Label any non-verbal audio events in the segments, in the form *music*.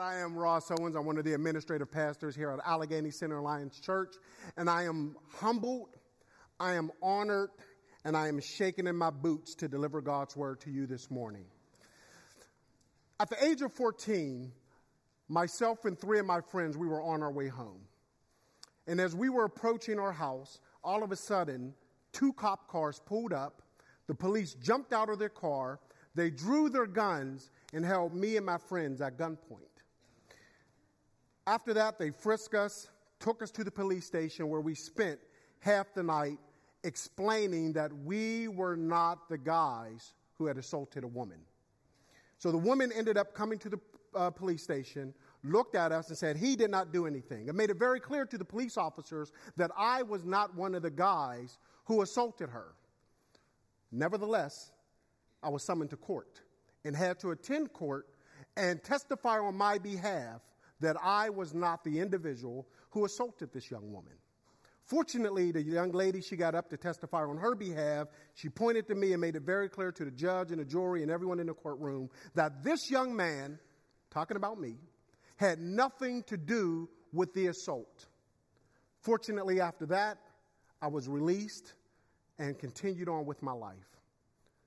I am Ross Owens. I'm one of the administrative pastors here at Allegheny Center Alliance Church, and I am humbled, I am honored, and I am shaking in my boots to deliver God's word to you this morning. At the age of 14, myself and three of my friends, we were on our way home. And as we were approaching our house, all of a sudden, two cop cars pulled up. The police jumped out of their car. They drew their guns and held me and my friends at gunpoint. After that, they frisked us, took us to the police station where we spent half the night explaining that we were not the guys who had assaulted a woman. So the woman ended up coming to the uh, police station, looked at us, and said he did not do anything. It made it very clear to the police officers that I was not one of the guys who assaulted her. Nevertheless, I was summoned to court and had to attend court and testify on my behalf that I was not the individual who assaulted this young woman. Fortunately, the young lady, she got up to testify on her behalf. She pointed to me and made it very clear to the judge and the jury and everyone in the courtroom that this young man, talking about me, had nothing to do with the assault. Fortunately, after that, I was released and continued on with my life.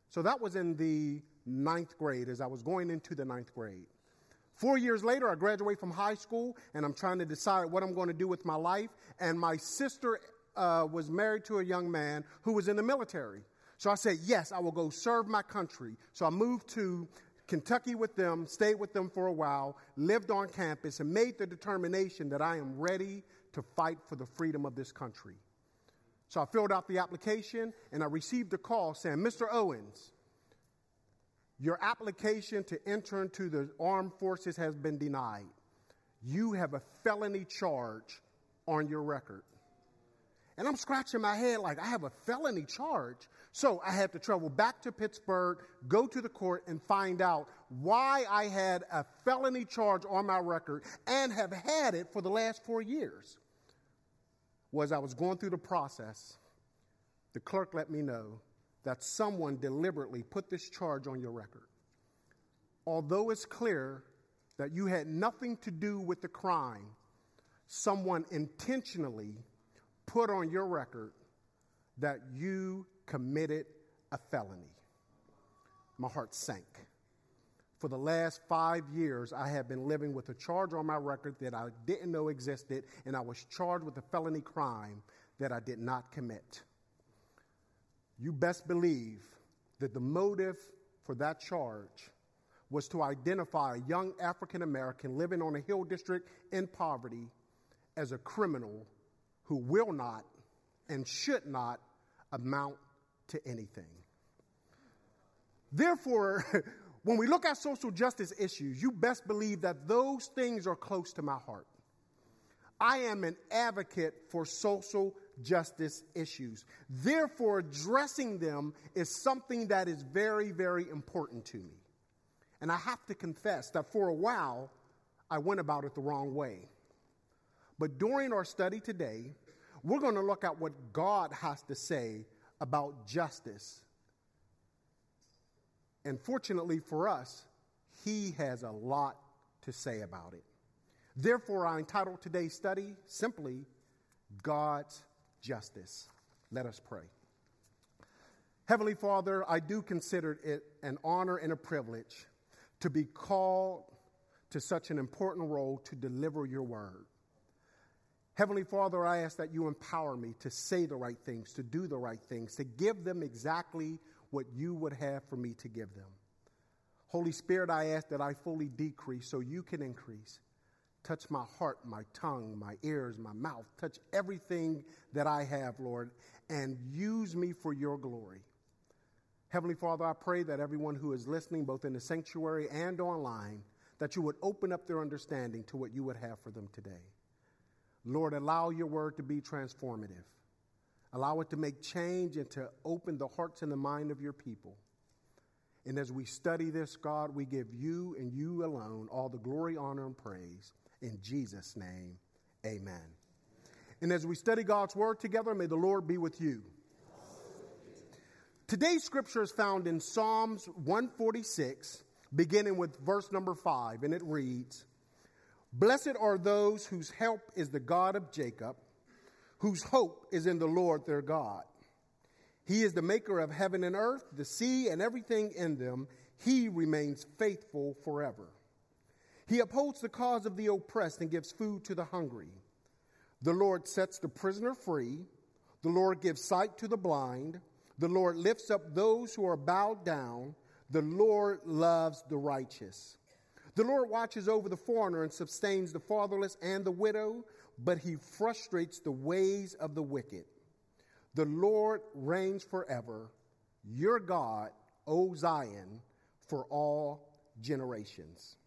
So that was in the ninth grade as I was going into the ninth grade. Four years later, I graduate from high school and I'm trying to decide what I'm going to do with my life. And my sister uh, was married to a young man who was in the military. So I said, Yes, I will go serve my country. So I moved to Kentucky with them, stayed with them for a while, lived on campus, and made the determination that I am ready to fight for the freedom of this country. So I filled out the application and I received a call saying, Mr. Owens, your application to enter into the armed forces has been denied. You have a felony charge on your record. And I'm scratching my head like, I have a felony charge. So I had to travel back to Pittsburgh, go to the court, and find out why I had a felony charge on my record and have had it for the last four years. Was I was going through the process, the clerk let me know that someone deliberately put this charge on your record. Although it's clear that you had nothing to do with the crime, someone intentionally put on your record that you committed a felony. My heart sank. For the last five years, I have been living with a charge on my record that I didn't know existed, and I was charged with a felony crime that I did not commit you best believe that the motive for that charge was to identify a young African American living on a hill district in poverty as a criminal who will not and should not amount to anything. Therefore, *laughs* when we look at social justice issues, you best believe that those things are close to my heart. I am an advocate for social justice issues. Therefore, addressing them is something that is very, very important to me. And I have to confess that for a while, I went about it the wrong way. But during our study today, we're going to look at what God has to say about justice. And fortunately for us, He has a lot to say about it. Therefore, I entitled today's study simply God's justice. Let us pray. Heavenly Father, I do consider it an honor and a privilege to be called to such an important role to deliver your word. Heavenly Father, I ask that you empower me to say the right things, to do the right things, to give them exactly what you would have for me to give them. Holy Spirit, I ask that I fully decrease so you can increase. Touch my heart, my tongue, my ears, my mouth. Touch everything that I have, Lord, and use me for your glory. Heavenly Father, I pray that everyone who is listening, both in the sanctuary and online, that you would open up their understanding to what you would have for them today. Lord, allow your word to be transformative. Allow it to make change and to open the hearts and the mind of your people. And as we study this, God, we give you and you alone all the glory, honor, and praise. In Jesus' name, amen. And as we study God's word together, may the Lord be with you. Today's scripture is found in Psalms 146, beginning with verse number 5, and it reads Blessed are those whose help is the God of Jacob, whose hope is in the Lord their God. He is the maker of heaven and earth, the sea, and everything in them. He remains faithful forever. He upholds the cause of the oppressed and gives food to the hungry. The Lord sets the prisoner free. The Lord gives sight to the blind. The Lord lifts up those who are bowed down. The Lord loves the righteous. The Lord watches over the foreigner and sustains the fatherless and the widow, but he frustrates the ways of the wicked. The Lord reigns forever. Your God, O Zion, for all generations.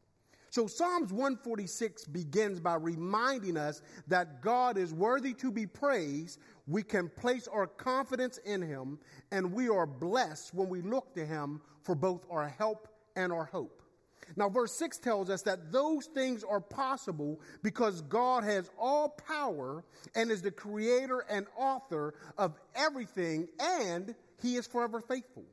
So Psalms 146 begins by reminding us that God is worthy to be praised. We can place our confidence in him, and we are blessed when we look to him for both our help and our hope. Now, verse 6 tells us that those things are possible because God has all power and is the creator and author of everything, and he is forever faithful.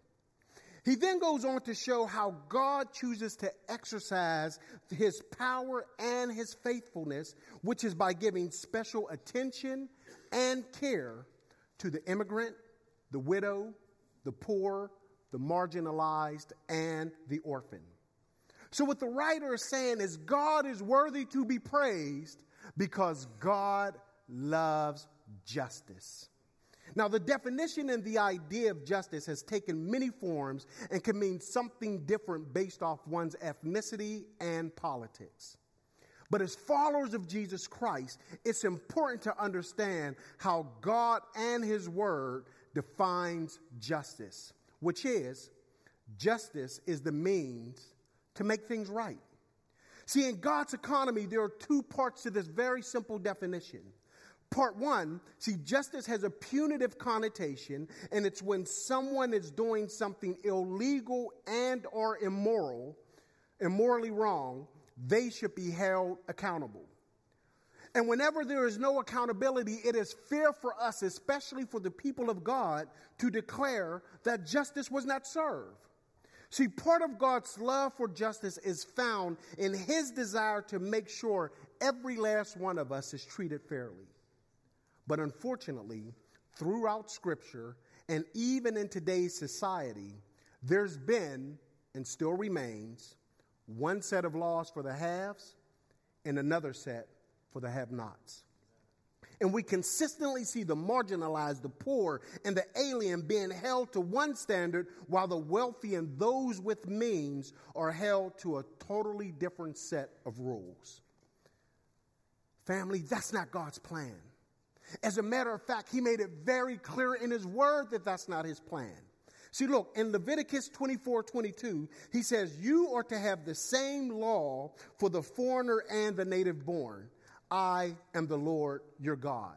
He then goes on to show how God chooses to exercise his power and his faithfulness, which is by giving special attention and care to the immigrant, the widow, the poor, the marginalized, and the orphan. So, what the writer is saying is God is worthy to be praised because God loves justice. Now, the definition and the idea of justice has taken many forms and can mean something different based off one's ethnicity and politics. But as followers of Jesus Christ, it's important to understand how God and His Word defines justice, which is justice is the means to make things right. See, in God's economy, there are two parts to this very simple definition. Part one, see, justice has a punitive connotation, and it's when someone is doing something illegal and or immoral, immorally wrong, they should be held accountable. And whenever there is no accountability, it is fair for us, especially for the people of God, to declare that justice was not served. See, part of God's love for justice is found in his desire to make sure every last one of us is treated fairly. But unfortunately, throughout Scripture and even in today's society, there's been and still remains one set of laws for the haves and another set for the have nots. And we consistently see the marginalized, the poor, and the alien being held to one standard while the wealthy and those with means are held to a totally different set of rules. Family, that's not God's plan. As a matter of fact, He made it very clear in His Word that that's not His plan. See, look, in Leviticus 24 22, he says, You are to have the same law for the foreigner and the native born. I am the Lord your God.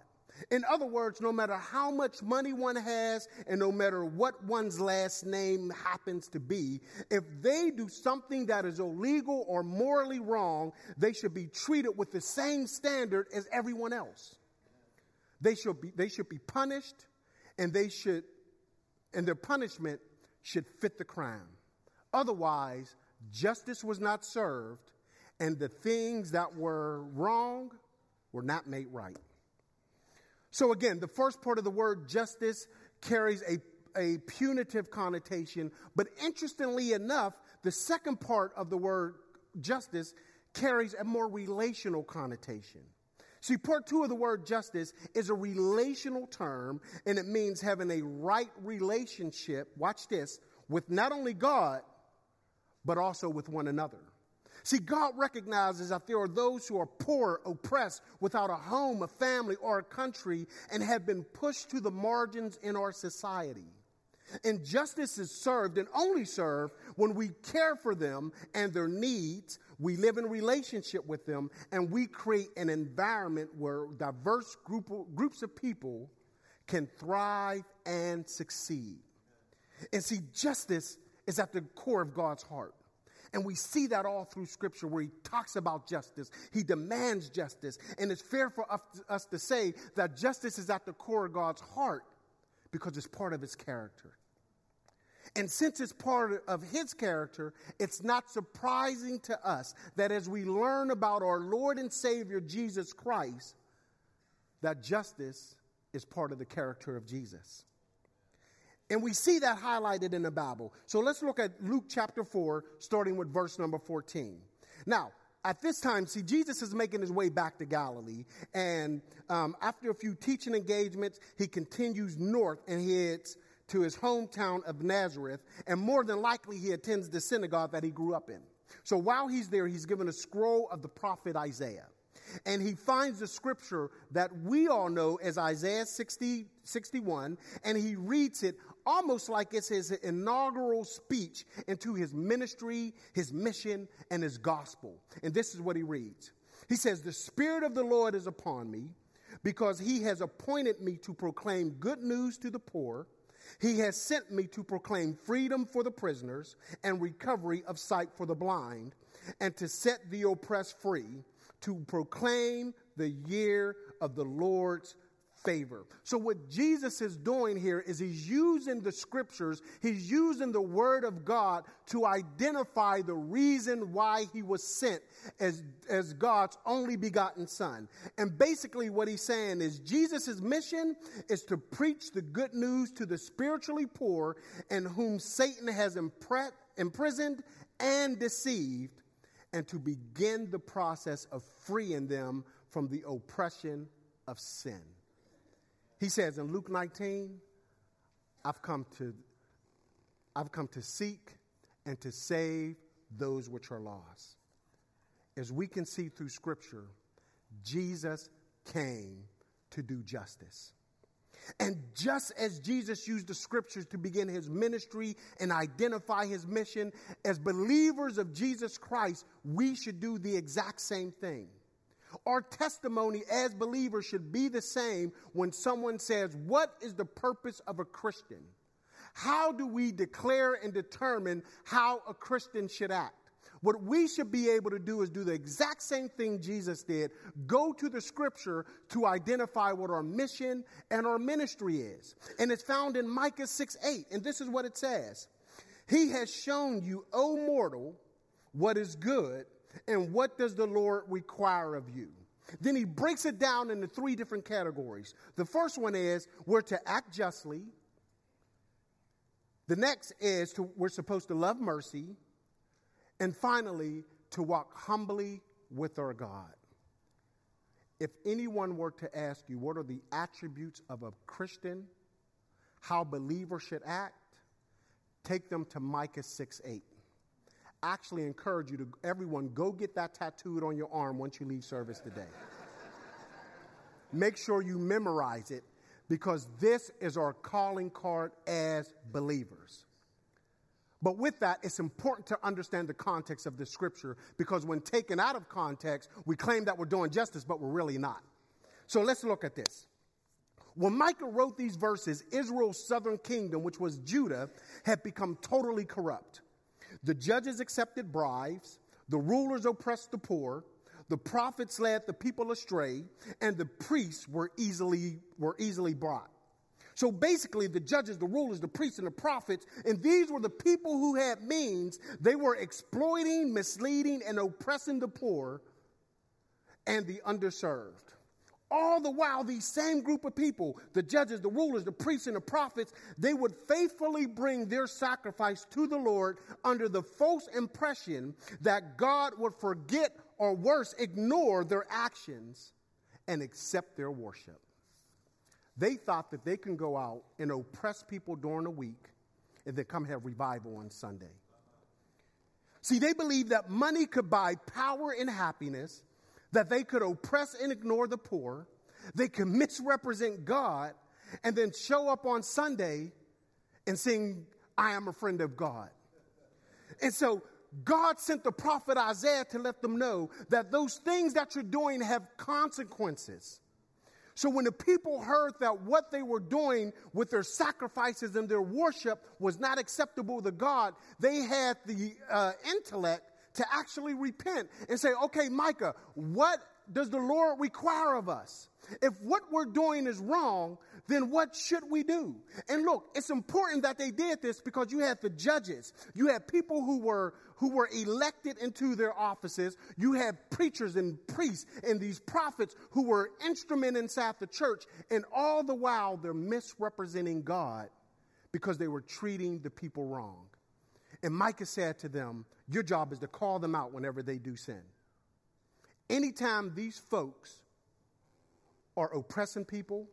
In other words, no matter how much money one has and no matter what one's last name happens to be, if they do something that is illegal or morally wrong, they should be treated with the same standard as everyone else. They should be, they should be punished and they should, and their punishment should fit the crime. Otherwise, justice was not served and the things that were wrong were not made right. So, again, the first part of the word justice carries a, a punitive connotation, but interestingly enough, the second part of the word justice carries a more relational connotation. See, part two of the word justice is a relational term, and it means having a right relationship, watch this, with not only God, but also with one another. See, God recognizes that there are those who are poor, oppressed, without a home, a family, or a country, and have been pushed to the margins in our society. And justice is served and only served when we care for them and their needs, we live in relationship with them, and we create an environment where diverse group, groups of people can thrive and succeed. And see, justice is at the core of God's heart. And we see that all through Scripture where he talks about justice. He demands justice. And it's fair for us to say that justice is at the core of God's heart because it's part of his character. And since it's part of his character, it's not surprising to us that as we learn about our Lord and Savior Jesus Christ, that justice is part of the character of Jesus. And we see that highlighted in the Bible. So let's look at Luke chapter 4, starting with verse number 14. Now, at this time, see, Jesus is making his way back to Galilee. And um, after a few teaching engagements, he continues north and heads to his hometown of Nazareth. And more than likely, he attends the synagogue that he grew up in. So while he's there, he's given a scroll of the prophet Isaiah. And he finds the scripture that we all know as Isaiah 60, 61, and he reads it almost like it's his inaugural speech into his ministry, his mission, and his gospel. And this is what he reads He says, The Spirit of the Lord is upon me because he has appointed me to proclaim good news to the poor. He has sent me to proclaim freedom for the prisoners and recovery of sight for the blind, and to set the oppressed free, to proclaim the year of the Lord's favor. So, what Jesus is doing here is he's using the scriptures, he's using the word of God to identify the reason why he was sent as, as God's only begotten son. And basically, what he's saying is Jesus' mission is to preach the good news to the spiritually poor and whom Satan has impre- imprisoned and deceived, and to begin the process of freeing them from the oppression of sin. He says in Luke 19, I've come to, I've come to seek and to save those which are lost. As we can see through Scripture, Jesus came to do justice. And just as Jesus used the scriptures to begin his ministry and identify his mission, as believers of Jesus Christ, we should do the exact same thing. Our testimony as believers should be the same when someone says, What is the purpose of a Christian? How do we declare and determine how a Christian should act? What we should be able to do is do the exact same thing Jesus did go to the scripture to identify what our mission and our ministry is. And it's found in Micah 6 8. And this is what it says He has shown you, O mortal, what is good and what does the Lord require of you? Then he breaks it down into three different categories. The first one is we're to act justly. The next is to, we're supposed to love mercy. And finally, to walk humbly with our God. If anyone were to ask you what are the attributes of a Christian, how believers should act, take them to Micah 6 8 actually encourage you to, everyone, go get that tattooed on your arm once you leave service today. *laughs* Make sure you memorize it because this is our calling card as believers. But with that, it's important to understand the context of the scripture because when taken out of context, we claim that we're doing justice, but we're really not. So let's look at this. When Micah wrote these verses, Israel's southern kingdom, which was Judah, had become totally corrupt. The judges accepted bribes, the rulers oppressed the poor, the prophets led the people astray, and the priests were easily, were easily brought. So basically, the judges, the rulers, the priests, and the prophets, and these were the people who had means, they were exploiting, misleading, and oppressing the poor and the underserved. All the while, these same group of people, the judges, the rulers, the priests, and the prophets, they would faithfully bring their sacrifice to the Lord under the false impression that God would forget or worse, ignore their actions and accept their worship. They thought that they can go out and oppress people during the week and then come have revival on Sunday. See, they believed that money could buy power and happiness that they could oppress and ignore the poor, they could misrepresent God, and then show up on Sunday and sing, I am a friend of God. And so God sent the prophet Isaiah to let them know that those things that you're doing have consequences. So when the people heard that what they were doing with their sacrifices and their worship was not acceptable to God, they had the uh, intellect to actually repent and say, okay, Micah, what does the Lord require of us? If what we're doing is wrong, then what should we do? And look, it's important that they did this because you had the judges, you had people who were who were elected into their offices, you had preachers and priests and these prophets who were instrument inside the church, and all the while they're misrepresenting God because they were treating the people wrong. And Micah said to them, Your job is to call them out whenever they do sin. Anytime these folks are oppressing people,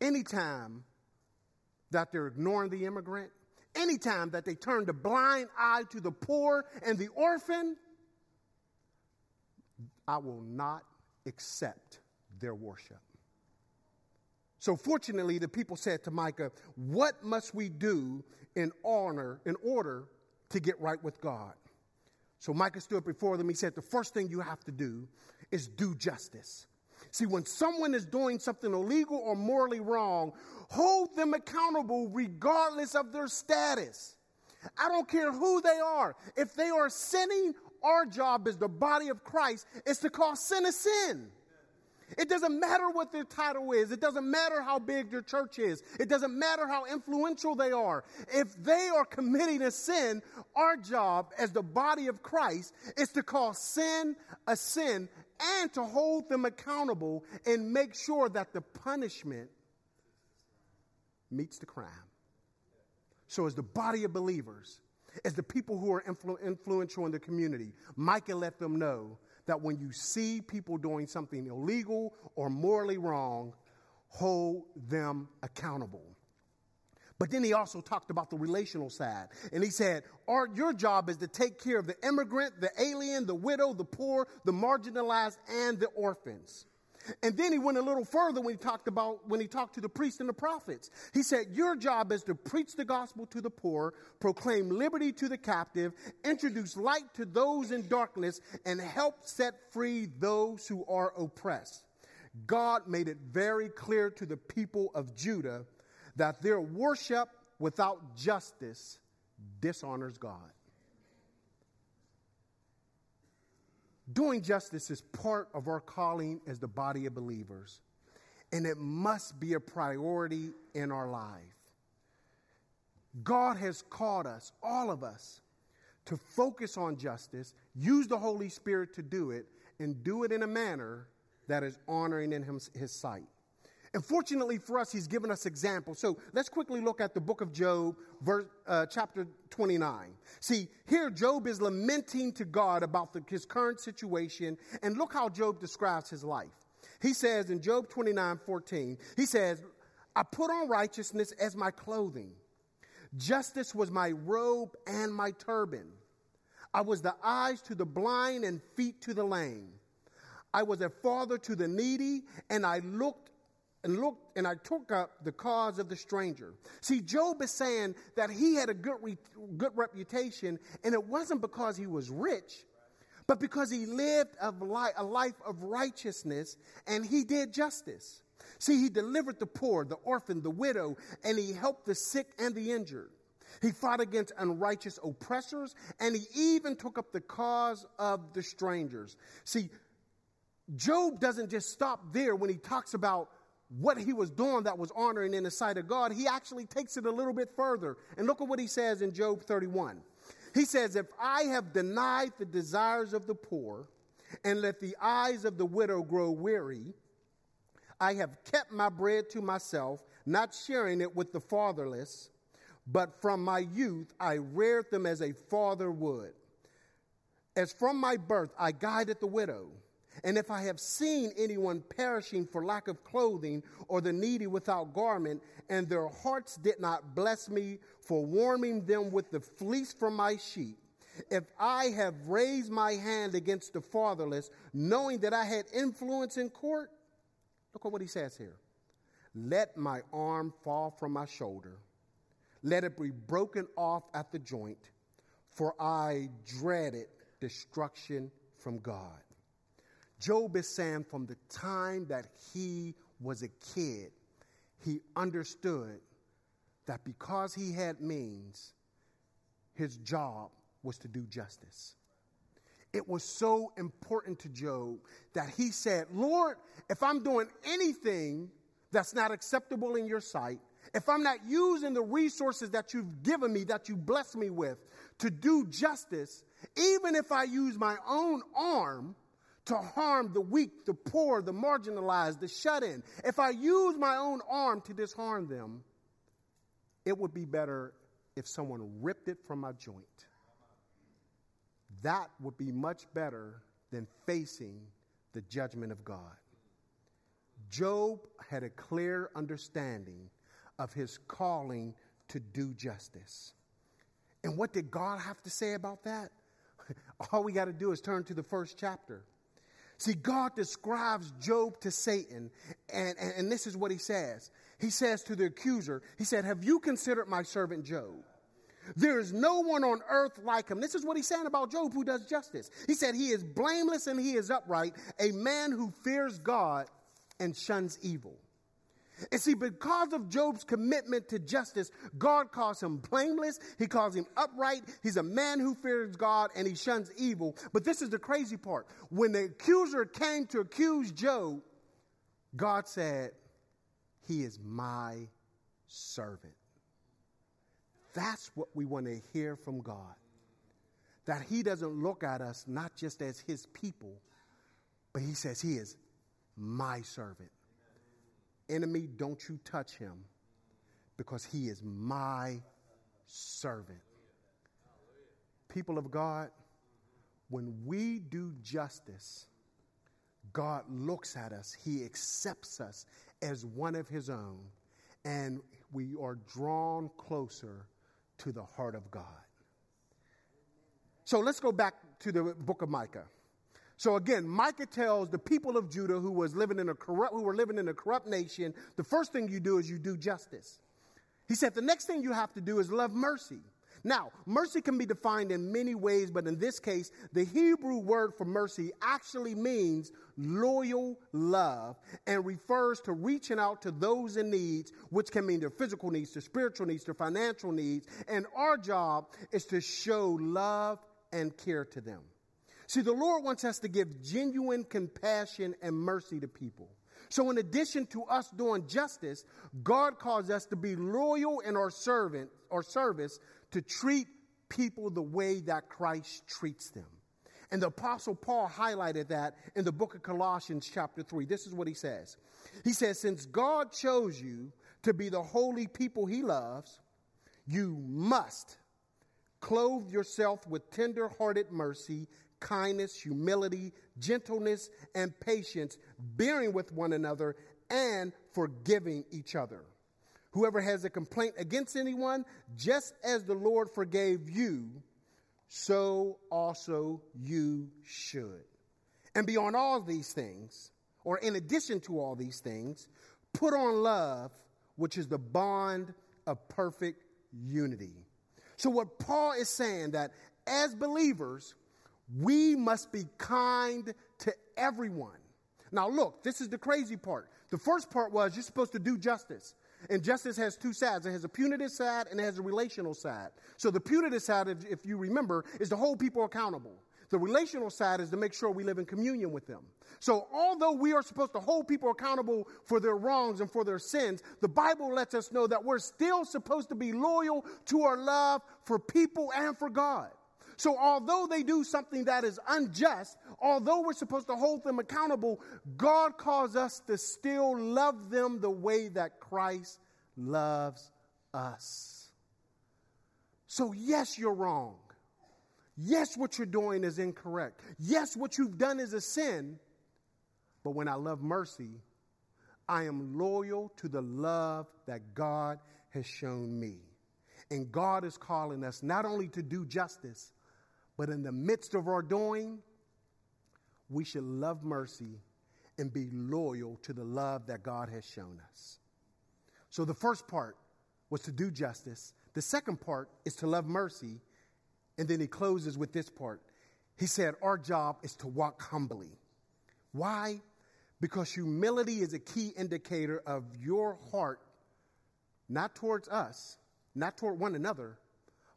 anytime that they're ignoring the immigrant, anytime that they turn the blind eye to the poor and the orphan, I will not accept their worship. So fortunately, the people said to Micah, What must we do in honor, in order to get right with God? So Micah stood before them. He said, The first thing you have to do is do justice. See, when someone is doing something illegal or morally wrong, hold them accountable regardless of their status. I don't care who they are. If they are sinning, our job as the body of Christ is to call sin a sin. It doesn't matter what their title is. It doesn't matter how big their church is. It doesn't matter how influential they are. If they are committing a sin, our job as the body of Christ is to call sin a sin and to hold them accountable and make sure that the punishment meets the crime. So, as the body of believers, as the people who are influ- influential in the community, Micah let them know that when you see people doing something illegal or morally wrong, hold them accountable. But then he also talked about the relational side. And he said, Art, your job is to take care of the immigrant, the alien, the widow, the poor, the marginalized, and the orphans. And then he went a little further when he talked about when he talked to the priests and the prophets. He said, Your job is to preach the gospel to the poor, proclaim liberty to the captive, introduce light to those in darkness, and help set free those who are oppressed. God made it very clear to the people of Judah that their worship without justice dishonors God. Doing justice is part of our calling as the body of believers, and it must be a priority in our life. God has called us, all of us, to focus on justice, use the Holy Spirit to do it, and do it in a manner that is honoring in his, his sight. And fortunately for us, he's given us examples. So let's quickly look at the book of Job, verse, uh, chapter 29. See, here Job is lamenting to God about the, his current situation. And look how Job describes his life. He says in Job 29 14, he says, I put on righteousness as my clothing, justice was my robe and my turban. I was the eyes to the blind and feet to the lame. I was a father to the needy, and I looked and looked and I took up the cause of the stranger. See, Job is saying that he had a good, re- good reputation, and it wasn't because he was rich, but because he lived a, a life of righteousness and he did justice. See, he delivered the poor, the orphan, the widow, and he helped the sick and the injured. He fought against unrighteous oppressors, and he even took up the cause of the strangers. See, Job doesn't just stop there when he talks about what he was doing that was honoring in the sight of God, he actually takes it a little bit further. And look at what he says in Job 31. He says, If I have denied the desires of the poor and let the eyes of the widow grow weary, I have kept my bread to myself, not sharing it with the fatherless, but from my youth I reared them as a father would. As from my birth I guided the widow and if I have seen anyone perishing for lack of clothing or the needy without garment, and their hearts did not bless me for warming them with the fleece from my sheep, if I have raised my hand against the fatherless, knowing that I had influence in court, look at what he says here. Let my arm fall from my shoulder. Let it be broken off at the joint, for I dreaded destruction from God. Job is saying from the time that he was a kid, he understood that because he had means, his job was to do justice. it was so important to Job that he said, Lord, if I'm doing anything that's not acceptable in your sight, if I'm not using the resources that you've given me, that you blessed me with to do justice, even if I use my own arm to harm the weak, the poor, the marginalized, the shut in, if I use my own arm to disharm them, it would be better if someone ripped it from my joint. That would be much better than facing the judgment of God. Job had a clear understanding of his calling to do justice. And what did God have to say about that? *laughs* All we got to do is turn to the first chapter. See, God describes Job to Satan, and, and, and, this is what he says. He says to the accuser, He said, Have you considered my servant Job? There is no one on earth like him. This is what he's saying about Job who does justice. He said, He is blameless and he is upright, a man who fears God and shuns evil. And see, because of Job's commitment to justice, God calls him blameless. He calls him upright. He's a man who fears God and he shuns evil. But this is the crazy part. When the accuser came to accuse Job, God said, He is my servant. That's what we want to hear from God. That He doesn't look at us not just as His people, but He says He is my servant. Enemy, don't you touch him because he is my servant. People of God, when we do justice, God looks at us, He accepts us as one of His own, and we are drawn closer to the heart of God. So let's go back to the book of Micah. So again, Micah tells the people of Judah who was living in a corrupt, who were living in a corrupt nation, the first thing you do is you do justice. He said the next thing you have to do is love mercy. Now, mercy can be defined in many ways, but in this case, the Hebrew word for mercy actually means loyal love and refers to reaching out to those in needs, which can mean their physical needs, their spiritual needs, their financial needs. And our job is to show love and care to them. See, the Lord wants us to give genuine compassion and mercy to people. So, in addition to us doing justice, God calls us to be loyal in our servant or service to treat people the way that Christ treats them. And the Apostle Paul highlighted that in the book of Colossians, chapter 3. This is what he says He says, Since God chose you to be the holy people he loves, you must clothe yourself with tender hearted mercy kindness, humility, gentleness, and patience, bearing with one another, and forgiving each other. Whoever has a complaint against anyone, just as the Lord forgave you, so also you should. And beyond all these things, or in addition to all these things, put on love, which is the bond of perfect unity. So, what Paul is saying that as believers, we must be kind to everyone. Now, look, this is the crazy part. The first part was you're supposed to do justice. And justice has two sides. It has a punitive side and it has a relational side. So the punitive side, if you remember, is to hold people accountable. The relational side is to make sure we live in communion with them. So although we are supposed to hold people accountable for their wrongs and for their sins, the Bible lets us know that we're still supposed to be loyal to our love for people and for God. So, although they do something that is unjust, although we're supposed to hold them accountable, God calls us to still love them the way that Christ loves us. So, yes, you're wrong. Yes, what you're doing is incorrect. Yes, what you've done is a sin. But when I love mercy, I am loyal to the love that God has shown me. And God is calling us not only to do justice, but in the midst of our doing, we should love mercy and be loyal to the love that God has shown us. So the first part was to do justice. The second part is to love mercy. And then he closes with this part. He said, Our job is to walk humbly. Why? Because humility is a key indicator of your heart, not towards us, not toward one another,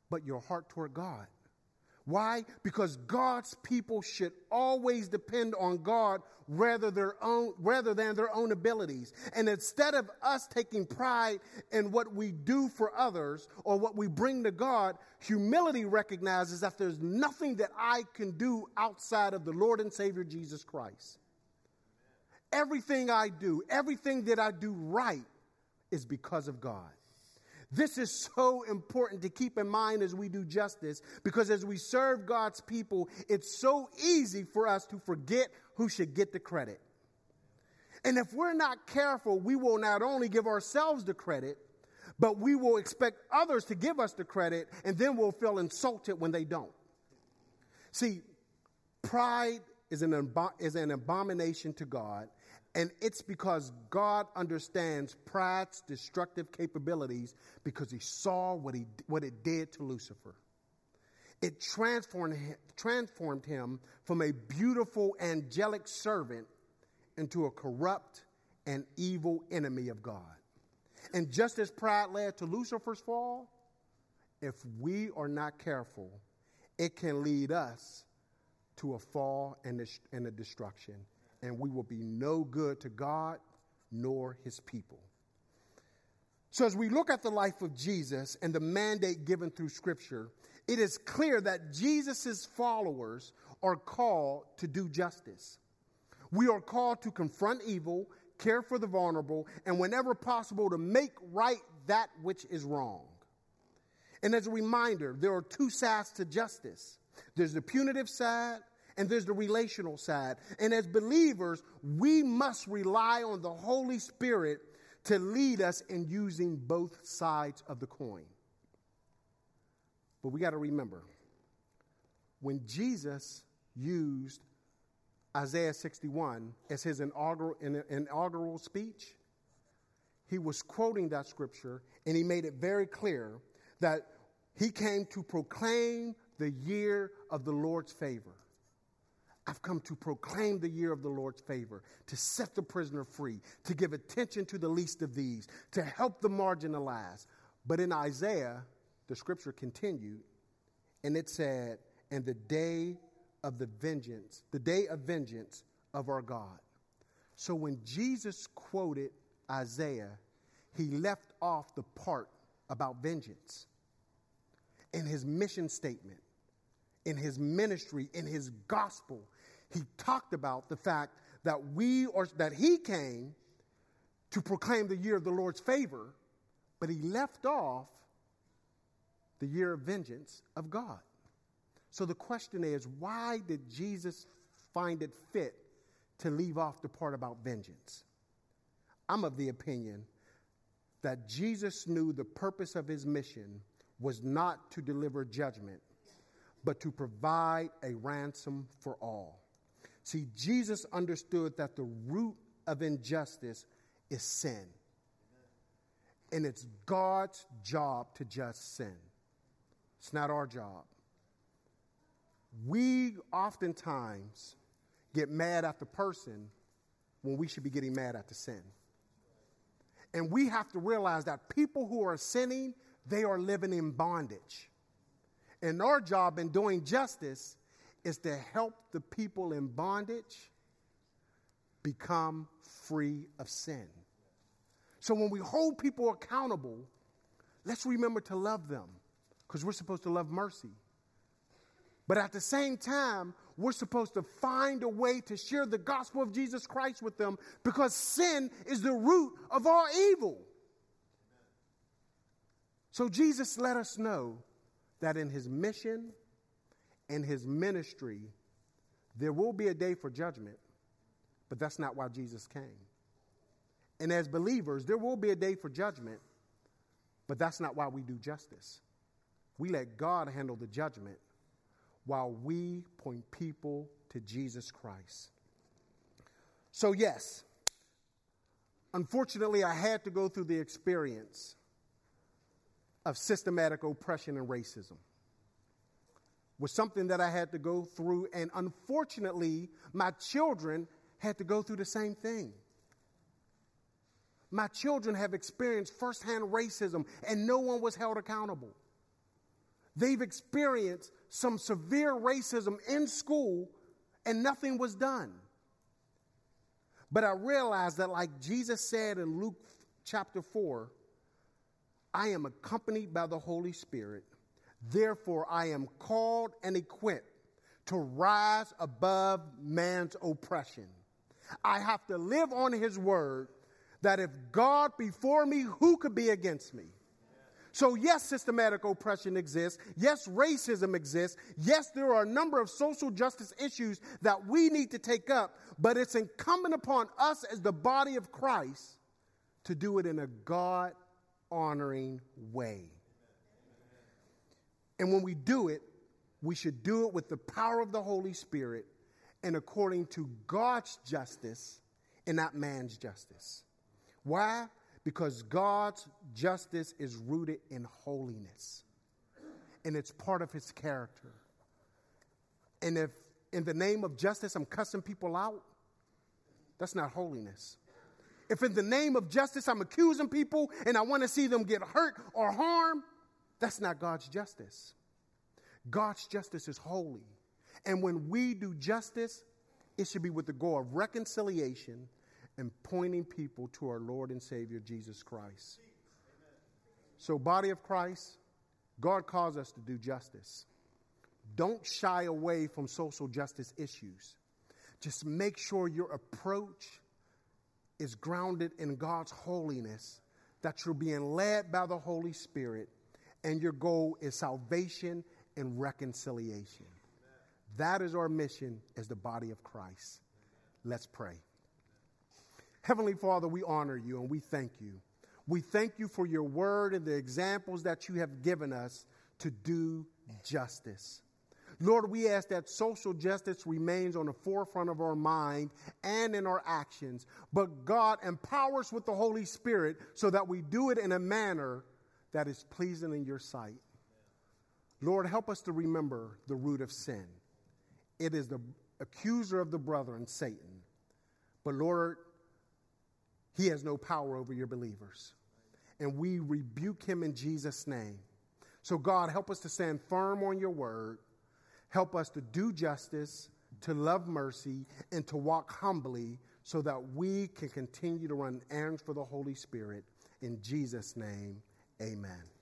but your heart toward God. Why? Because God's people should always depend on God rather, their own, rather than their own abilities. And instead of us taking pride in what we do for others or what we bring to God, humility recognizes that there's nothing that I can do outside of the Lord and Savior Jesus Christ. Everything I do, everything that I do right is because of God. This is so important to keep in mind as we do justice because as we serve God's people, it's so easy for us to forget who should get the credit. And if we're not careful, we will not only give ourselves the credit, but we will expect others to give us the credit, and then we'll feel insulted when they don't. See, pride is an, is an abomination to God, and it's because God understands pride's destructive capabilities because he saw what, he, what it did to Lucifer. It transformed him, transformed him from a beautiful angelic servant into a corrupt and evil enemy of God. And just as pride led to Lucifer's fall, if we are not careful, it can lead us to a fall and a destruction and we will be no good to God nor his people. So, as we look at the life of Jesus and the mandate given through Scripture, it is clear that Jesus' followers are called to do justice. We are called to confront evil, care for the vulnerable, and whenever possible, to make right that which is wrong. And as a reminder, there are two sides to justice there's the punitive side and there's the relational side. And as believers, we must rely on the Holy Spirit to lead us in using both sides of the coin. But we got to remember when Jesus used Isaiah 61 as his inaugural, inaugural speech, he was quoting that scripture and he made it very clear that he came to proclaim the year of the Lord's favor. I've come to proclaim the year of the Lord's favor, to set the prisoner free, to give attention to the least of these, to help the marginalized. But in Isaiah, the scripture continued, and it said, And the day of the vengeance, the day of vengeance of our God. So when Jesus quoted Isaiah, he left off the part about vengeance in his mission statement, in his ministry, in his gospel he talked about the fact that we or that he came to proclaim the year of the Lord's favor, but he left off the year of vengeance of God. So the question is, why did Jesus find it fit to leave off the part about vengeance? I'm of the opinion that Jesus knew the purpose of his mission was not to deliver judgment, but to provide a ransom for all. See, Jesus understood that the root of injustice is sin. And it's God's job to judge sin. It's not our job. We oftentimes get mad at the person when we should be getting mad at the sin. And we have to realize that people who are sinning, they are living in bondage. And our job in doing justice is to help the people in bondage become free of sin. So when we hold people accountable, let's remember to love them because we're supposed to love mercy. But at the same time, we're supposed to find a way to share the gospel of Jesus Christ with them because sin is the root of all evil. So Jesus let us know that in his mission in his ministry, there will be a day for judgment, but that's not why Jesus came. And as believers, there will be a day for judgment, but that's not why we do justice. We let God handle the judgment while we point people to Jesus Christ. So, yes, unfortunately, I had to go through the experience of systematic oppression and racism was something that I had to go through. And unfortunately, my children had to go through the same thing. My children have experienced firsthand racism, and no one was held accountable. They've experienced some severe racism in school and nothing was done. But I realized that, like Jesus said in Luke chapter 4, I am accompanied by the Holy Spirit. Therefore, I am called and equipped to rise above man's oppression. I have to live on his word that if God before me, who could be against me? So, yes, systematic oppression exists. Yes, racism exists. Yes, there are a number of social justice issues that we need to take up, but it's incumbent upon us as the body of Christ to do it in a God honoring way. And when we do it, we should do it with the power of the Holy Spirit and according to God's justice and not man's justice. Why? Because God's justice is rooted in holiness and it's part of his character. And if in the name of justice I'm cussing people out, that's not holiness. If in the name of justice I'm accusing people and I want to see them get hurt or harmed, that's not God's justice. God's justice is holy. And when we do justice, it should be with the goal of reconciliation and pointing people to our Lord and Savior Jesus Christ. So, body of Christ, God calls us to do justice. Don't shy away from social justice issues. Just make sure your approach is grounded in God's holiness, that you're being led by the Holy Spirit, and your goal is salvation and reconciliation. That is our mission as the body of Christ. Let's pray. Heavenly Father, we honor you and we thank you. We thank you for your word and the examples that you have given us to do justice. Lord, we ask that social justice remains on the forefront of our mind and in our actions, but God empowers with the Holy Spirit so that we do it in a manner that is pleasing in your sight. Lord, help us to remember the root of sin. It is the accuser of the brethren, Satan. But Lord, he has no power over your believers. And we rebuke him in Jesus' name. So, God, help us to stand firm on your word. Help us to do justice, to love mercy, and to walk humbly so that we can continue to run errands for the Holy Spirit. In Jesus' name, amen.